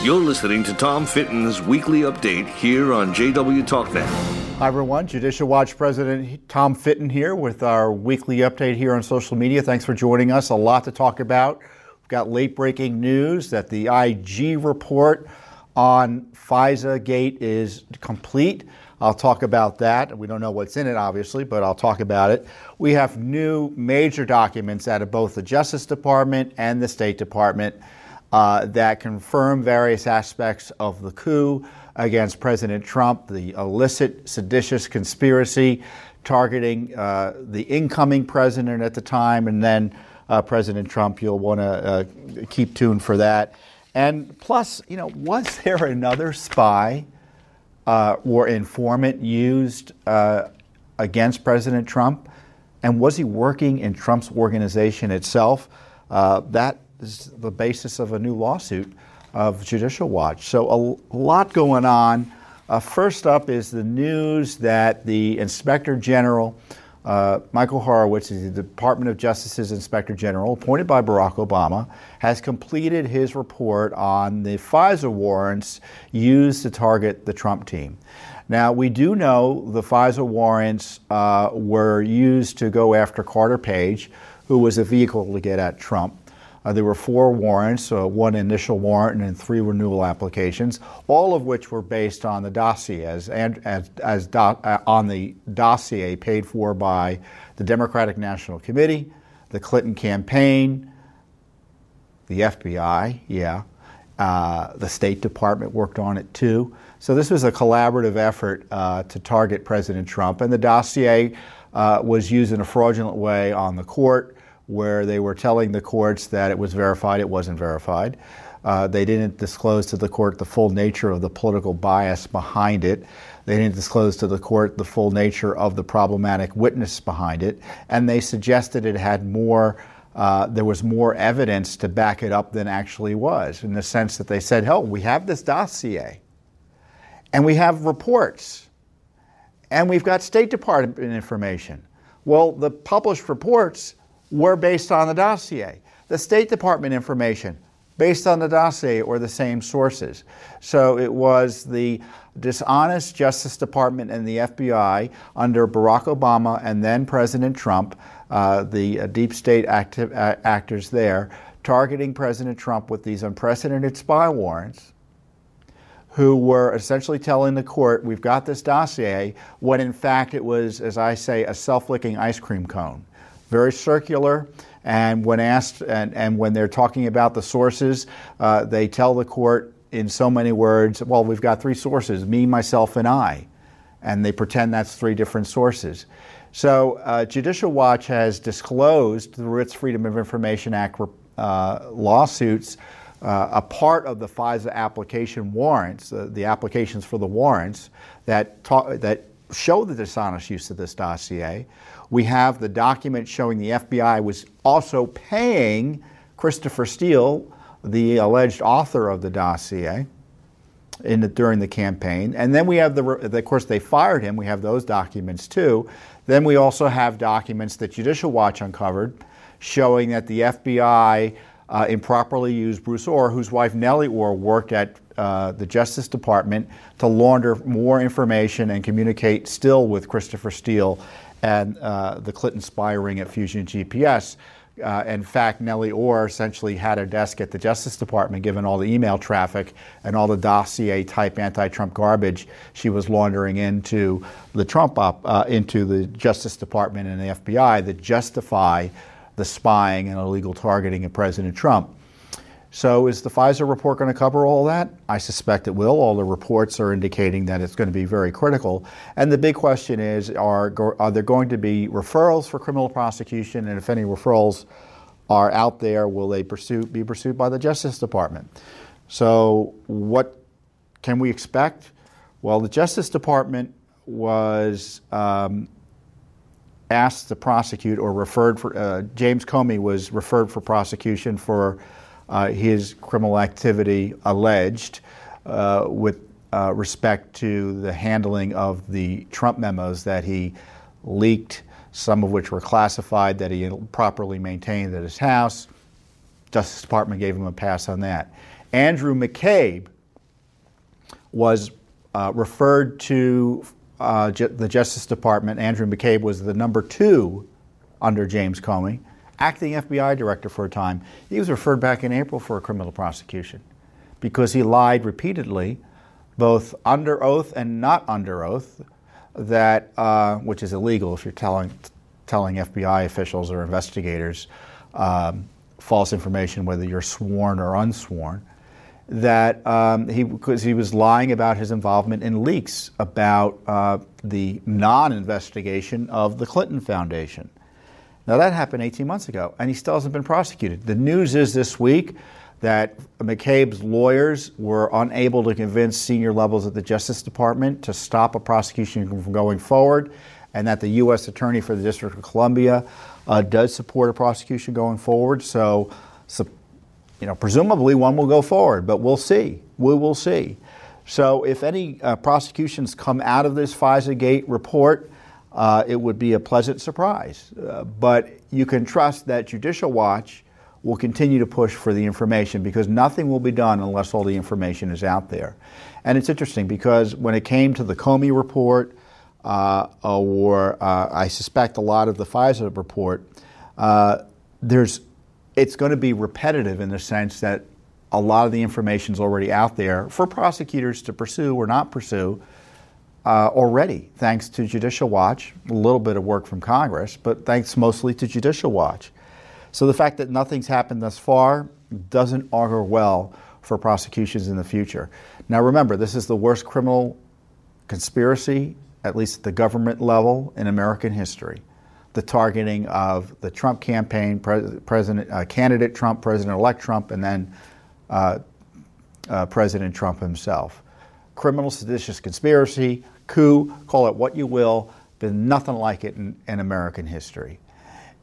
You're listening to Tom Fitton's weekly update here on JW TalkNet. Hi, everyone. Judicial Watch President Tom Fitton here with our weekly update here on social media. Thanks for joining us. A lot to talk about. We've got late breaking news that the IG report on FISA Gate is complete. I'll talk about that. We don't know what's in it, obviously, but I'll talk about it. We have new major documents out of both the Justice Department and the State Department uh, that confirm various aspects of the coup against President Trump, the illicit, seditious conspiracy targeting uh, the incoming president at the time, and then uh, President Trump. You'll want to uh, keep tuned for that. And plus, you know, was there another spy uh, or informant used uh, against President Trump? And was he working in Trump's organization itself? that is the basis of a new lawsuit of Judicial Watch. So a lot going on. Uh, first up is the news that the Inspector General, uh, Michael Horowitz, is the Department of Justice's Inspector General, appointed by Barack Obama, has completed his report on the FISA warrants used to target the Trump team. Now, we do know the FISA warrants uh, were used to go after Carter Page, who was a vehicle to get at Trump. Uh, there were four warrants, uh, one initial warrant and three renewal applications, all of which were based on the dossier as, as, as do, uh, on the dossier paid for by the Democratic National Committee, the Clinton campaign, the FBI, yeah, uh, the State Department worked on it too. So this was a collaborative effort uh, to target President Trump, and the dossier uh, was used in a fraudulent way on the court where they were telling the courts that it was verified, it wasn't verified. Uh, they didn't disclose to the court the full nature of the political bias behind it. They didn't disclose to the court the full nature of the problematic witness behind it. And they suggested it had more, uh, there was more evidence to back it up than actually was, in the sense that they said, hell, we have this dossier, and we have reports, and we've got State Department information. Well, the published reports were based on the dossier. The State Department information based on the dossier or the same sources. So it was the dishonest Justice Department and the FBI under Barack Obama and then President Trump, uh, the uh, deep state active, uh, actors there, targeting President Trump with these unprecedented spy warrants. Who were essentially telling the court, we've got this dossier, when in fact it was, as I say, a self licking ice cream cone very circular. And when asked, and, and when they're talking about the sources, uh, they tell the court in so many words, well, we've got three sources me, myself, and I. And they pretend that's three different sources. So, uh, Judicial Watch has disclosed through its Freedom of Information Act uh, lawsuits uh, a part of the FISA application warrants, the applications for the warrants that, talk, that show the dishonest use of this dossier. We have the document showing the FBI was also paying Christopher Steele, the alleged author of the dossier, in the, during the campaign. And then we have the, of course, they fired him. We have those documents too. Then we also have documents that Judicial Watch uncovered showing that the FBI uh, improperly used Bruce Ohr, whose wife Nellie Ohr worked at uh, the Justice Department to launder more information and communicate still with Christopher Steele and uh, the Clinton spy ring at Fusion GPS. Uh, in fact, Nellie Ohr essentially had a desk at the Justice Department, given all the email traffic and all the dossier type anti-Trump garbage she was laundering into the Trump op, uh, into the Justice Department and the FBI that justify the spying and illegal targeting of President Trump. So, is the FISA report going to cover all that? I suspect it will. All the reports are indicating that it's going to be very critical. And the big question is are, are there going to be referrals for criminal prosecution? And if any referrals are out there, will they pursue, be pursued by the Justice Department? So, what can we expect? Well, the Justice Department was um, asked to prosecute or referred for, uh, James Comey was referred for prosecution for uh, his criminal activity alleged uh, with uh, respect to the handling of the Trump memos that he leaked, some of which were classified, that he properly maintained at his house. Justice Department gave him a pass on that. Andrew McCabe was uh, referred to uh, the Justice Department. Andrew McCabe was the number two under James Comey, acting FBI director for a time. He was referred back in April for a criminal prosecution because he lied repeatedly, both under oath and not under oath, that uh, which is illegal if you're telling telling FBI officials or investigators um, false information, whether you're sworn or unsworn. That um, he because he was lying about his involvement in leaks about uh, the non-investigation of the Clinton Foundation. Now that happened 18 months ago, and he still hasn't been prosecuted. The news is this week that McCabe's lawyers were unable to convince senior levels of the Justice Department to stop a prosecution from going forward, and that the U.S. Attorney for the District of Columbia uh, does support a prosecution going forward. So, you know, presumably one will go forward, but we'll see. We will see. So, if any uh, prosecutions come out of this FISA Gate report, uh, it would be a pleasant surprise. Uh, but you can trust that Judicial Watch will continue to push for the information because nothing will be done unless all the information is out there. And it's interesting because when it came to the Comey report, uh, or uh, I suspect a lot of the FISA report, uh, there's, it's going to be repetitive in the sense that a lot of the information is already out there for prosecutors to pursue or not pursue uh, already, thanks to Judicial Watch, a little bit of work from Congress, but thanks mostly to Judicial Watch. So the fact that nothing's happened thus far doesn't augur well for prosecutions in the future. Now remember, this is the worst criminal conspiracy, at least at the government level, in American history. The targeting of the Trump campaign, pres- President, uh, candidate Trump, President-elect Trump, and then uh, uh, President Trump himself. Criminal seditious conspiracy, coup, call it what you will, been nothing like it in, in American history.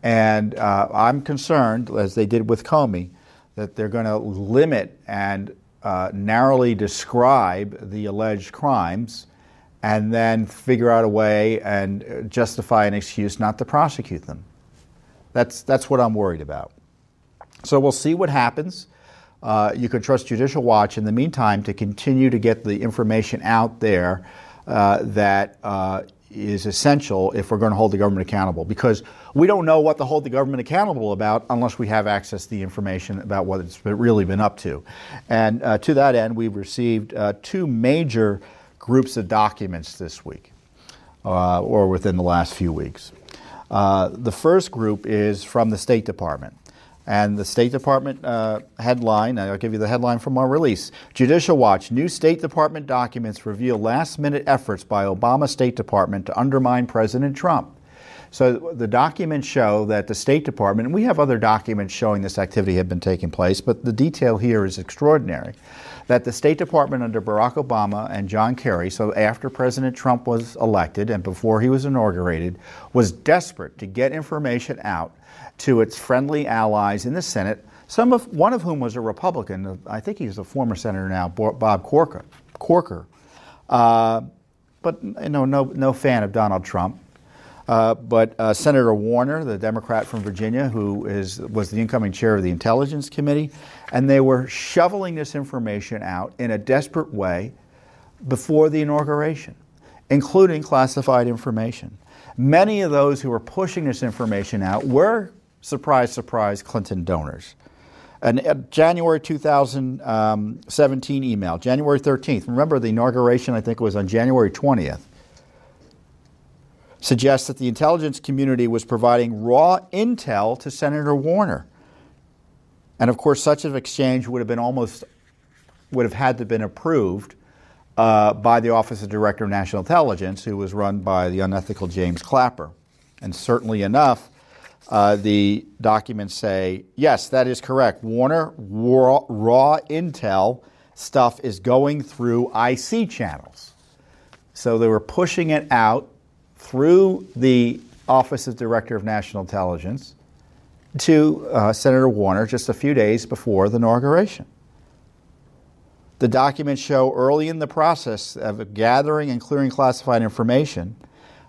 And uh, I'm concerned, as they did with Comey, that they're going to limit and uh, narrowly describe the alleged crimes and then figure out a way and justify an excuse not to prosecute them. That's, that's what I'm worried about. So we'll see what happens. Uh, you can trust Judicial Watch in the meantime to continue to get the information out there uh, that uh, is essential if we're going to hold the government accountable because we don't know what to hold the government accountable about unless we have access to the information about what it's really been up to. And uh, to that end, we've received uh, two major groups of documents this week uh, or within the last few weeks. Uh, the first group is from the State Department. And the State Department uh, headline, I'll give you the headline from our release Judicial Watch New State Department documents reveal last minute efforts by Obama State Department to undermine President Trump. So the documents show that the State Department, and we have other documents showing this activity had been taking place, but the detail here is extraordinary. That the State Department under Barack Obama and John Kerry, so after President Trump was elected and before he was inaugurated, was desperate to get information out to its friendly allies in the Senate, some of, one of whom was a Republican. I think he's a former senator now, Bob Corker. Corker. Uh, but you know, no, no fan of Donald Trump. Uh, but uh, Senator Warner, the Democrat from Virginia, who is, was the incoming chair of the Intelligence Committee, and they were shoveling this information out in a desperate way before the inauguration, including classified information. Many of those who were pushing this information out were surprise, surprise, Clinton donors. Uh, January 2017 email, January 13th. Remember, the inauguration, I think, it was on January 20th. Suggests that the intelligence community was providing raw intel to Senator Warner. And of course, such an exchange would have been almost, would have had to have been approved uh, by the Office of Director of National Intelligence, who was run by the unethical James Clapper. And certainly enough, uh, the documents say, yes, that is correct. Warner raw, raw intel stuff is going through IC channels. So they were pushing it out through the Office of Director of National Intelligence to uh, Senator Warner just a few days before the inauguration. The documents show early in the process of gathering and clearing classified information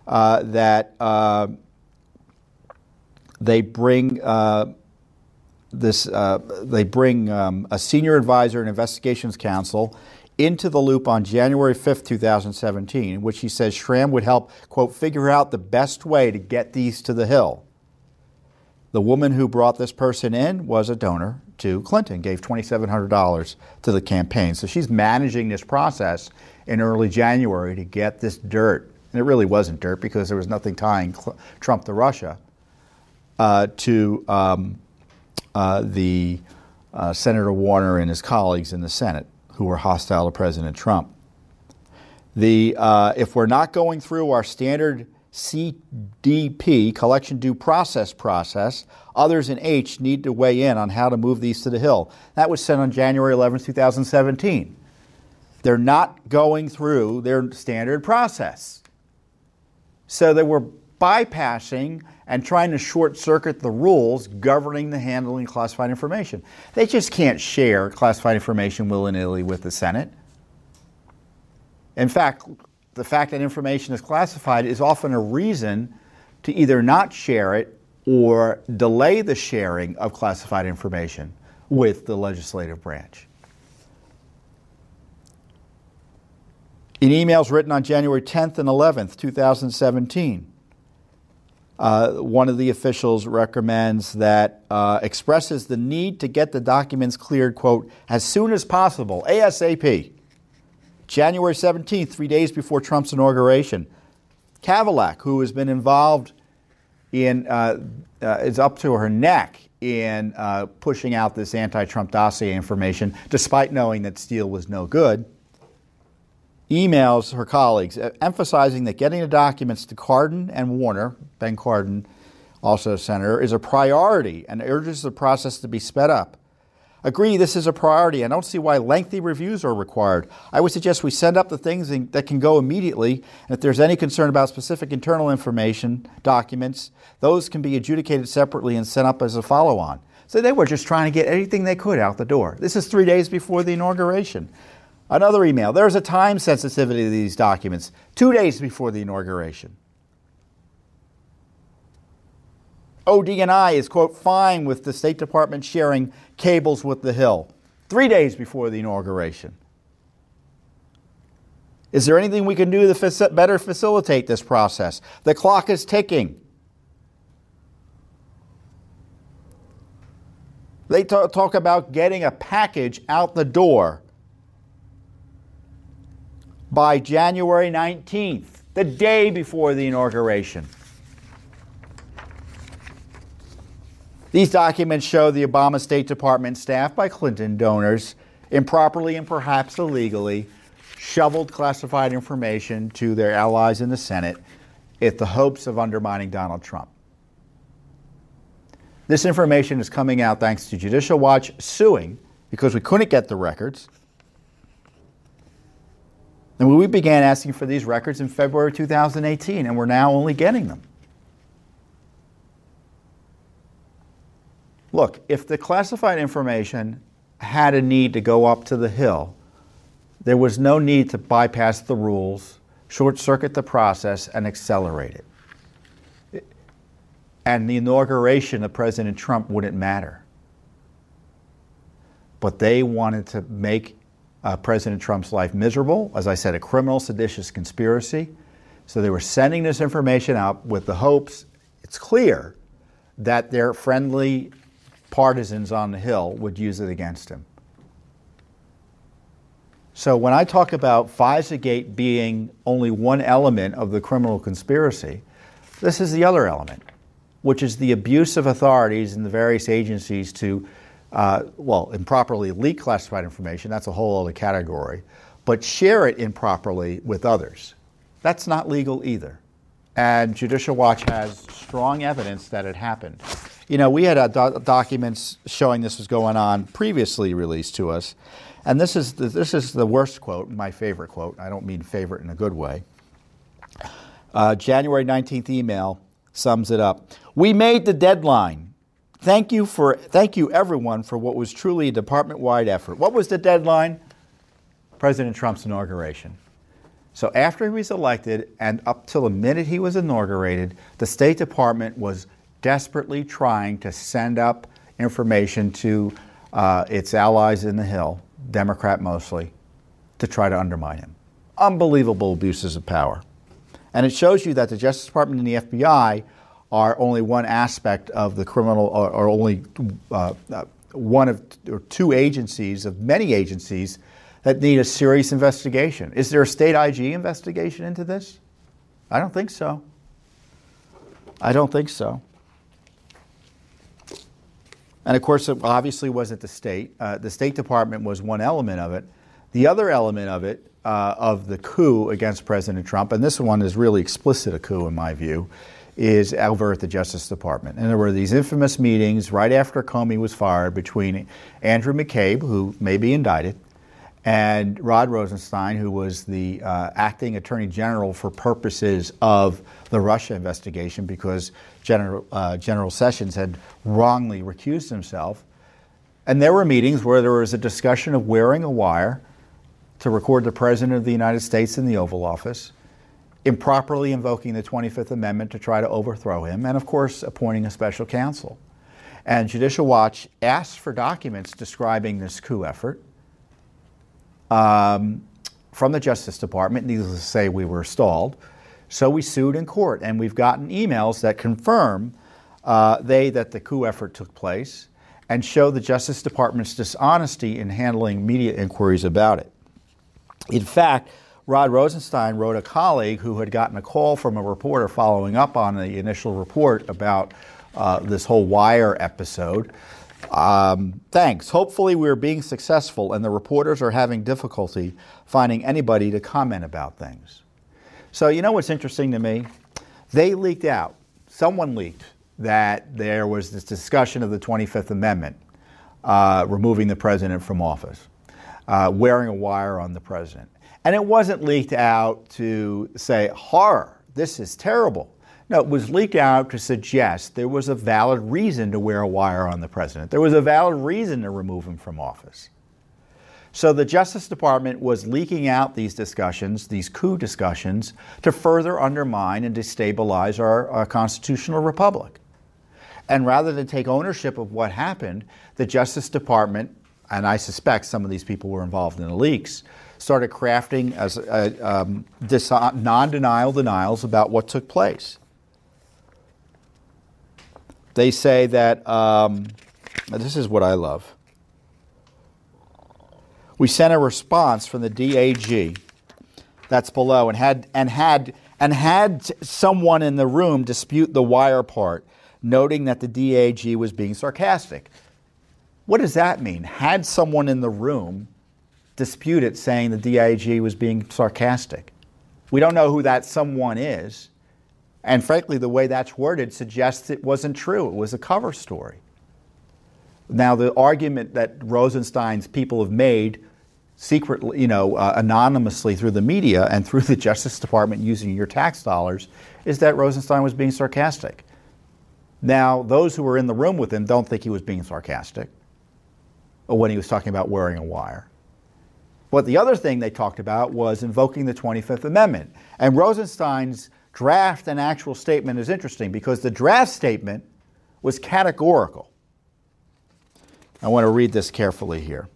uh, that uh, they bring uh, this uh, they bring um, a senior advisor and investigations counsel into the loop on January 5th, 2017, in which he says Schramm would help, quote, figure out the best way to get these to the Hill. The woman who brought this person in was a donor to Clinton, gave $2,700 to the campaign. So she's managing this process in early January to get this dirt. And it really wasn't dirt because there was nothing tying Trump to Russia uh, to um, uh, the uh, Senator Warner and his colleagues in the Senate who were hostile to President Trump. The, uh, if we're not going through our standard CDP, collection due process process, others in H need to weigh in on how to move these to the Hill. That was sent on January 11, 2017. They're not going through their standard process. So they were bypassing and trying to short circuit the rules governing the handling of classified information. They just can't share classified information willy nilly with the Senate. In fact, the fact that information is classified is often a reason to either not share it or delay the sharing of classified information with the legislative branch. In emails written on January 10th and 11th, 2017, uh, one of the officials recommends that uh, expresses the need to get the documents cleared, quote, as soon as possible, ASAP. January 17th, three days before Trump's inauguration, Kavalec, who has been involved in, uh, uh is up to her neck in uh, pushing out this anti Trump dossier information, despite knowing that Steele was no good emails her colleagues emphasizing that getting the documents to Cardin and Warner, Ben Cardin, also a senator, is a priority and urges the process to be sped up. Agree, this is a priority. I don't see why lengthy reviews are required. I would suggest we send up the things that can go immediately. And if there's any concern about specific internal information, documents, those can be adjudicated separately and sent up as a follow on. So they were just trying to get anything they could out the door. This is three days before the inauguration. Another email. There's a time sensitivity to these documents, two days before the inauguration. ODNI is, quote, fine with the State Department sharing cables with the Hill, three days before the inauguration. Is there anything we can do to better facilitate this process? The clock is ticking. They talk about getting a package out the door by January 19th, the day before the inauguration. These documents show the Obama State Department, staffed by Clinton donors, improperly and perhaps illegally shoveled classified information to their allies in the Senate in the hopes of undermining Donald Trump. This information is coming out thanks to Judicial Watch suing because we couldn't get the records and we began asking for these records in February 2018, and we're now only getting them. Look, if the classified information had a need to go up to the Hill, there was no need to bypass the rules, short circuit the process, and accelerate it. And the inauguration of President Trump wouldn't matter. But they wanted to make uh, President Trump's life miserable. As I said, a criminal, seditious conspiracy. So they were sending this information out with the hopes, it's clear, that their friendly partisans on the Hill would use it against him. So when I talk about FISAgate being only one element of the criminal conspiracy, this is the other element, which is the abuse of authorities in the various agencies to uh, well, improperly leak classified information, that's a whole other category, but share it improperly with others. That's not legal either. And Judicial Watch has strong evidence that it happened. You know, we had uh, do- documents showing this was going on previously released to us, and this is the, this is the worst quote, my favorite quote. I don't mean favorite in a good way. Uh, January 19th email sums it up. We made the deadline. Thank you for thank you everyone for what was truly a department-wide effort. What was the deadline? President Trump's inauguration. So after he was elected and up till the minute he was inaugurated, the State Department was desperately trying to send up information to uh, its allies in the Hill, Democrat mostly, to try to undermine him. Unbelievable abuses of power. And it shows you that the Justice Department and the FBI are only one aspect of the criminal, or, or only uh, uh, one of or two agencies of many agencies that need a serious investigation. Is there a state IG investigation into this? I don't think so. I don't think so. And of course, it obviously wasn't the state. Uh, the State Department was one element of it. The other element of it, uh, of the coup against President Trump, and this one is really explicit a coup in my view, is over at the Justice Department. And there were these infamous meetings right after Comey was fired between Andrew McCabe, who may be indicted, and Rod Rosenstein, who was the uh, acting attorney general for purposes of the Russia investigation because General, uh, general Sessions had wrongly recused himself. And there were meetings where there was a discussion of wearing a wire to record the President of the United States in the Oval Office, improperly invoking the 25th Amendment to try to overthrow him, and of course, appointing a special counsel. And Judicial Watch asked for documents describing this coup effort um, from the Justice Department. Needless to say, we were stalled. So we sued in court, and we've gotten emails that confirm uh, they that the coup effort took place and show the Justice Department's dishonesty in handling media inquiries about it. In fact, Rod Rosenstein wrote a colleague who had gotten a call from a reporter following up on the initial report about uh, this whole wire episode um, thanks. Hopefully, we're being successful and the reporters are having difficulty finding anybody to comment about things. So, you know what's interesting to me? They leaked out, someone leaked that there was this discussion of the 25th Amendment, uh, removing the president from office, uh, wearing a wire on the president. And it wasn't leaked out to say, horror, this is terrible. No, it was leaked out to suggest there was a valid reason to wear a wire on the president. There was a valid reason to remove him from office. So the Justice Department was leaking out these discussions, these coup discussions, to further undermine and destabilize our, our constitutional republic. And rather than take ownership of what happened, the Justice Department, and I suspect some of these people were involved in the leaks, started crafting as um, non-denial denials about what took place they say that um, this is what I love. We sent a response from the DAG that's below and had and had and had someone in the room dispute the wire part, noting that the DAG was being sarcastic. What does that mean? Had someone in the room dispute it, saying the DAG was being sarcastic? We don't know who that someone is. And frankly, the way that's worded suggests it wasn't true. It was a cover story. Now, the argument that Rosenstein's people have made secretly, you know, uh, anonymously through the media and through the Justice Department using your tax dollars is that Rosenstein was being sarcastic. Now, those who were in the room with him don't think he was being sarcastic when he was talking about wearing a wire. But the other thing they talked about was invoking the 25th Amendment. And Rosenstein's draft and actual statement is interesting because the draft statement was categorical. I want to read this carefully here.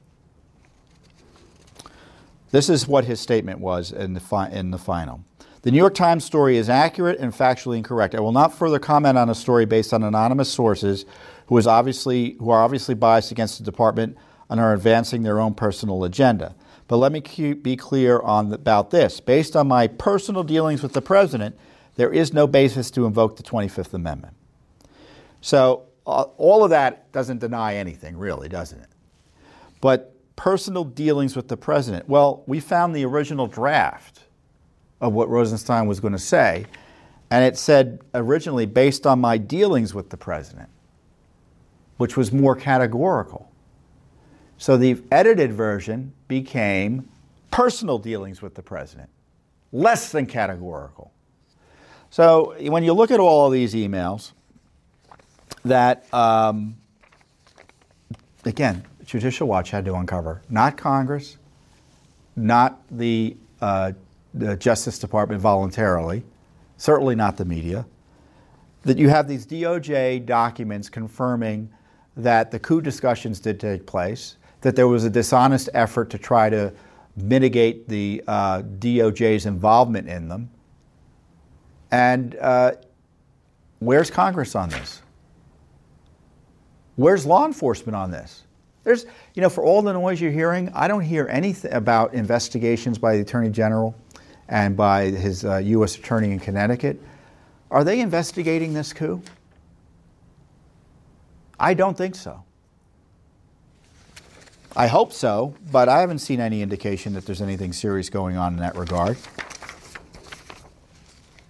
This is what his statement was in the, fi- in the final. The New York Times story is accurate and factually incorrect. I will not further comment on a story based on anonymous sources who, is obviously, who are obviously biased against the department and are advancing their own personal agenda. But let me be clear on, about this. Based on my personal dealings with the president, there is no basis to invoke the 25th Amendment. So, uh, all of that doesn't deny anything, really, doesn't it? But personal dealings with the president, well, we found the original draft of what Rosenstein was going to say, and it said originally, based on my dealings with the president, which was more categorical. So the edited version became personal dealings with the president, less than categorical. So when you look at all of these emails, that um, again, Judicial Watch had to uncover, not Congress, not the, uh, the Justice Department voluntarily, certainly not the media, that you have these DOJ documents confirming that the coup discussions did take place, that there was a dishonest effort to try to mitigate the uh, DOJ's involvement in them. And uh, where's Congress on this? Where's law enforcement on this? There's, you know, for all the noise you're hearing, I don't hear anything about investigations by the Attorney General and by his uh, U.S. Attorney in Connecticut. Are they investigating this coup? I don't think so. I hope so, but I haven't seen any indication that there's anything serious going on in that regard.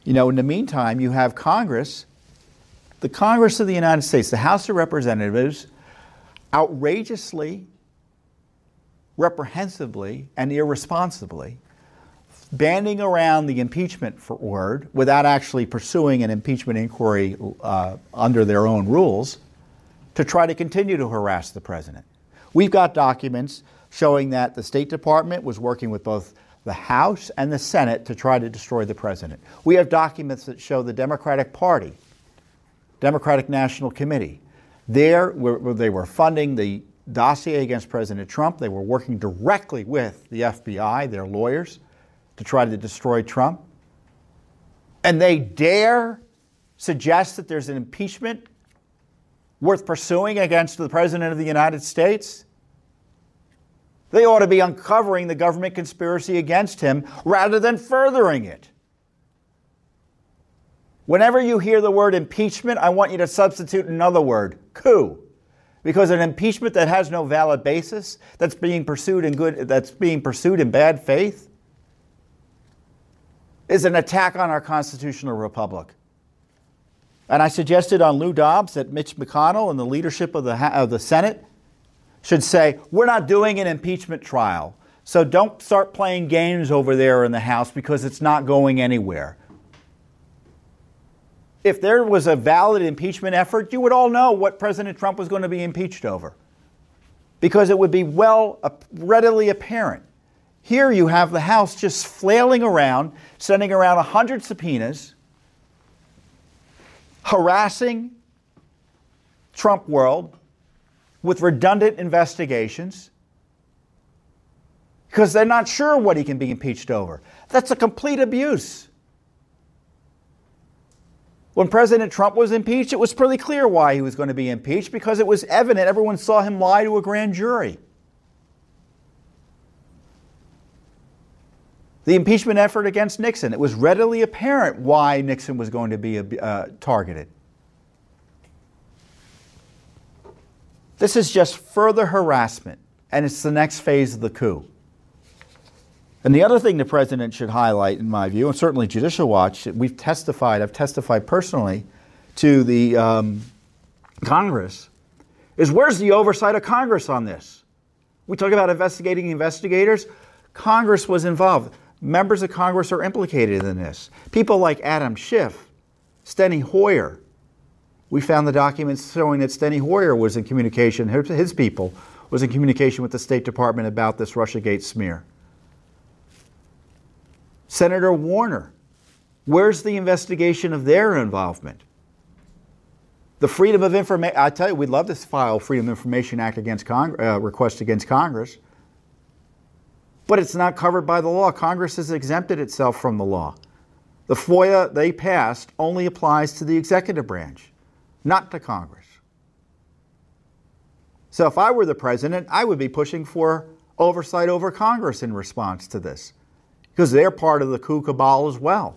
You know, in the meantime, you have Congress, the Congress of the United States, the House of Representatives, outrageously, reprehensibly, and irresponsibly banding around the impeachment word without actually pursuing an impeachment inquiry uh, under their own rules to try to continue to harass the president. We've got documents showing that the State Department was working with both the House and the Senate to try to destroy the president. We have documents that show the Democratic Party, Democratic National Committee, there where they were funding the dossier against President Trump. They were working directly with the FBI, their lawyers, to try to destroy Trump. And they dare suggest that there's an impeachment worth pursuing against the President of the United States? They ought to be uncovering the government conspiracy against him rather than furthering it. Whenever you hear the word impeachment, I want you to substitute another word coup. Because an impeachment that has no valid basis, that's being pursued in good that's being pursued in bad faith, is an attack on our constitutional republic. And I suggested on Lou Dobbs that Mitch McConnell and the leadership of the, of the Senate should say, We're not doing an impeachment trial. So don't start playing games over there in the House because it's not going anywhere. If there was a valid impeachment effort, you would all know what President Trump was going to be impeached over because it would be well uh, readily apparent. Here you have the House just flailing around, sending around 100 subpoenas harassing Trump world with redundant investigations because they're not sure what he can be impeached over. That's a complete abuse. When President Trump was impeached, it was pretty clear why he was going to be impeached because it was evident everyone saw him lie to a grand jury. The impeachment effort against Nixon. It was readily apparent why Nixon was going to be uh, targeted. This is just further harassment, and it's the next phase of the coup. And the other thing the president should highlight, in my view, and certainly Judicial Watch, we've testified, I've testified personally to the um, Congress, is where's the oversight of Congress on this? We talk about investigating investigators. Congress was involved. Members of Congress are implicated in this. People like Adam Schiff, Steny Hoyer. We found the documents showing that Steny Hoyer was in communication, his people was in communication with the State Department about this Russiagate smear. Senator Warner, where's the investigation of their involvement? The Freedom of Information, I tell you, we'd love to file Freedom of Information Act against Cong- uh, request against Congress but it's not covered by the law. Congress has exempted itself from the law. The FOIA they passed only applies to the executive branch, not to Congress. So if I were the president, I would be pushing for oversight over Congress in response to this, because they're part of the coup cabal as well.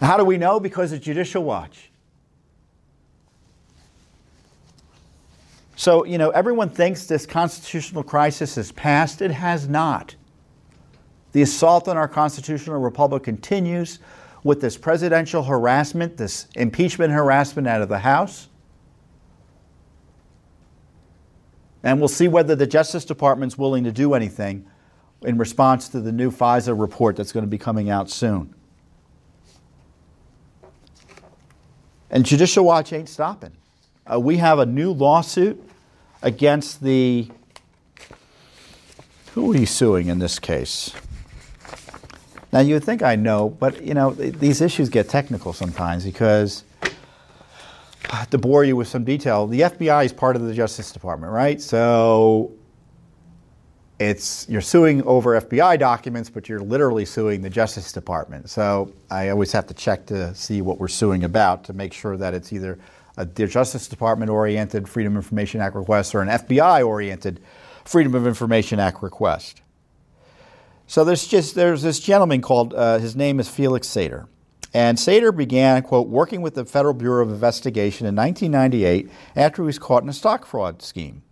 How do we know? Because of Judicial Watch. So, you know, everyone thinks this constitutional crisis has passed. It has not. The assault on our constitutional republic continues with this presidential harassment, this impeachment harassment out of the House. And we'll see whether the Justice Department's willing to do anything in response to the new FISA report that's going to be coming out soon. And Judicial Watch ain't stopping. Uh, we have a new lawsuit against the. Who are you suing in this case? Now you would think I know, but you know these issues get technical sometimes because to bore you with some detail, the FBI is part of the Justice Department, right? So it's you're suing over FBI documents, but you're literally suing the Justice Department. So I always have to check to see what we're suing about to make sure that it's either a Justice Department oriented Freedom of Information Act request or an FBI oriented Freedom of Information Act request. So there's just there's this gentleman called uh, his name is Felix Sater. And Sater began, quote, working with the Federal Bureau of Investigation in 1998 after he was caught in a stock fraud scheme.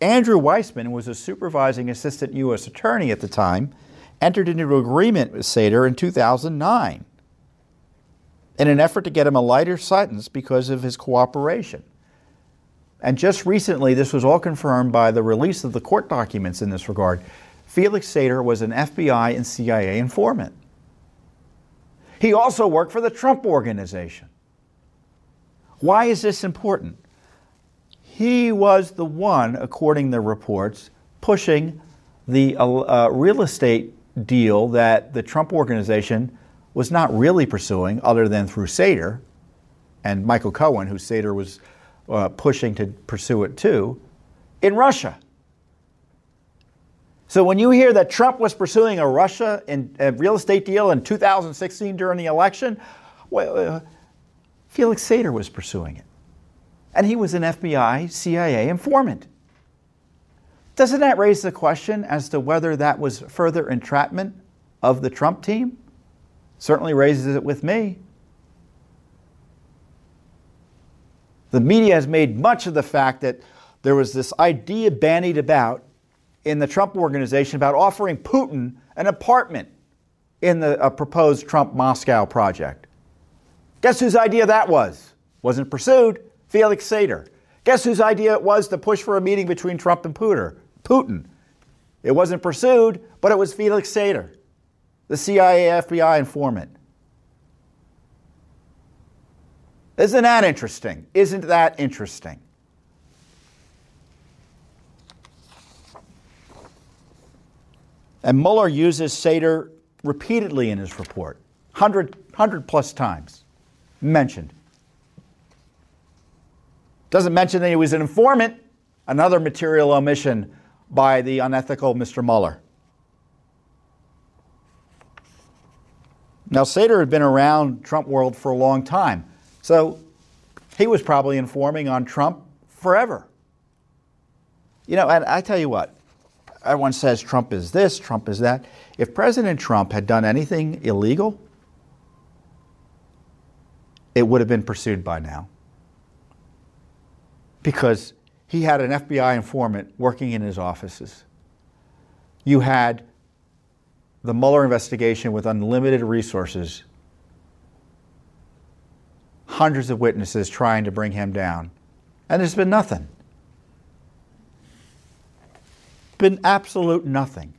Andrew Weissmann was a supervising assistant U.S. attorney at the time, entered into an agreement with Sater in 2009 in an effort to get him a lighter sentence because of his cooperation. And just recently, this was all confirmed by the release of the court documents in this regard. Felix Sater was an FBI and CIA informant. He also worked for the Trump Organization. Why is this important? He was the one, according to reports, pushing the uh, real estate deal that the Trump Organization was not really pursuing, other than through Sater and Michael Cohen, who Sater was uh, pushing to pursue it too, in Russia. So when you hear that Trump was pursuing a Russia in, a real estate deal in 2016 during the election, well, uh, Felix Sater was pursuing it. And he was an FBI, CIA informant. Doesn't that raise the question as to whether that was further entrapment of the Trump team? Certainly raises it with me. The media has made much of the fact that there was this idea bandied about in the Trump organization about offering Putin an apartment in the proposed Trump Moscow project. Guess whose idea that was? Wasn't pursued. Felix Sater. Guess whose idea it was to push for a meeting between Trump and Putin? It wasn't pursued, but it was Felix Sater, the CIA FBI informant. Isn't that interesting? Isn't that interesting? And Mueller uses Sater repeatedly in his report, 100, 100 plus times mentioned. Doesn't mention that he was an informant, another material omission by the unethical Mr. Mueller. Now, Sater had been around Trump world for a long time, so he was probably informing on Trump forever. You know, and I tell you what, everyone says Trump is this, Trump is that. If President Trump had done anything illegal, it would have been pursued by now. Because he had an FBI informant working in his offices. You had the Mueller investigation with unlimited resources, hundreds of witnesses trying to bring him down, and there's been nothing been absolute nothing.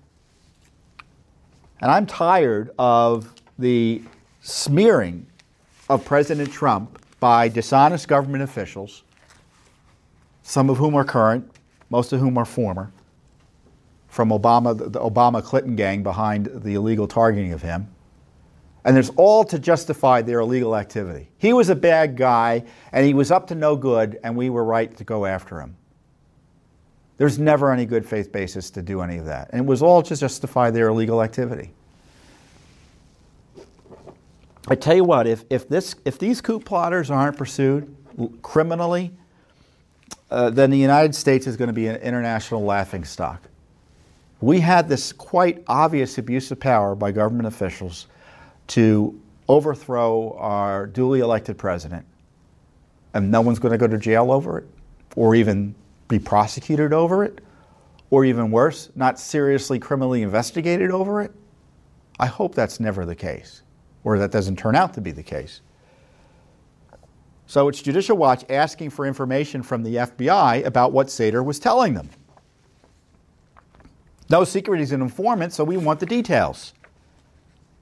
And I'm tired of the smearing of President Trump by dishonest government officials, some of whom are current, most of whom are former, from Obama, the Obama Clinton gang behind the illegal targeting of him. And there's all to justify their illegal activity. He was a bad guy, and he was up to no good, and we were right to go after him. There's never any good faith basis to do any of that. And it was all to justify their illegal activity. I tell you what, if, if, this, if these coup plotters aren't pursued criminally, uh, then the United States is going to be an international laughingstock. We had this quite obvious abuse of power by government officials to overthrow our duly elected president, and no one's going to go to jail over it or even be prosecuted over it, or even worse, not seriously criminally investigated over it? I hope that's never the case, or that doesn't turn out to be the case. So it's Judicial Watch asking for information from the FBI about what Sater was telling them. No secret he's an informant, so we want the details.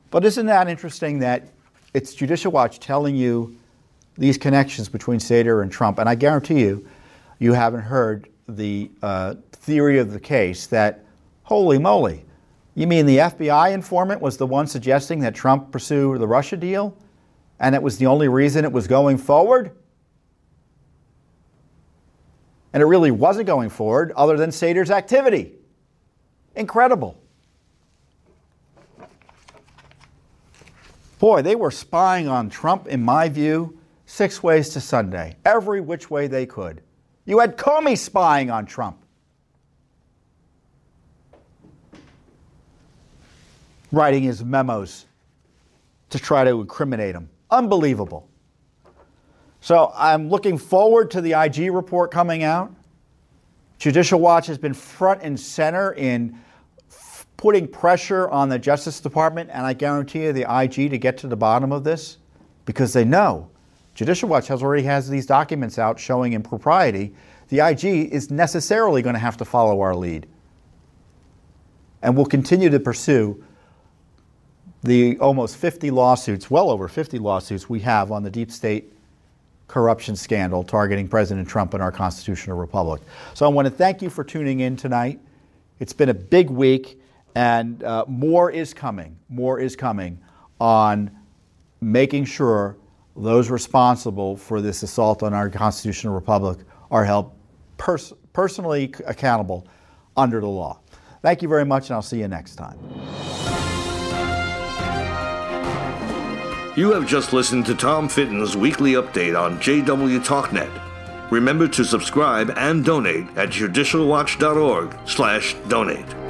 But isn't that interesting that it's Judicial Watch telling you these connections between Sater and Trump? And I guarantee you, you haven't heard the uh, theory of the case that, holy moly, you mean the FBI informant was the one suggesting that Trump pursue the Russia deal? And it was the only reason it was going forward? And it really wasn't going forward other than Sater's activity. Incredible. Boy, they were spying on Trump, in my view, six ways to Sunday, every which way they could. You had Comey spying on Trump. Writing his memos to try to incriminate him. Unbelievable. So I'm looking forward to the IG report coming out. Judicial Watch has been front and center in putting pressure on the Justice Department, and I guarantee you the IG to get to the bottom of this because they know Judicial Watch has already has these documents out showing impropriety. The IG is necessarily going to have to follow our lead. And we'll continue to pursue the almost 50 lawsuits, well over 50 lawsuits we have on the deep state corruption scandal targeting President Trump and our constitutional republic. So I want to thank you for tuning in tonight. It's been a big week, and uh, more is coming. More is coming on making sure those responsible for this assault on our constitutional republic are held pers- personally accountable under the law. Thank you very much, and I'll see you next time. You have just listened to Tom Fitton's weekly update on JW TalkNet. Remember to subscribe and donate at judicialwatch.org/donate.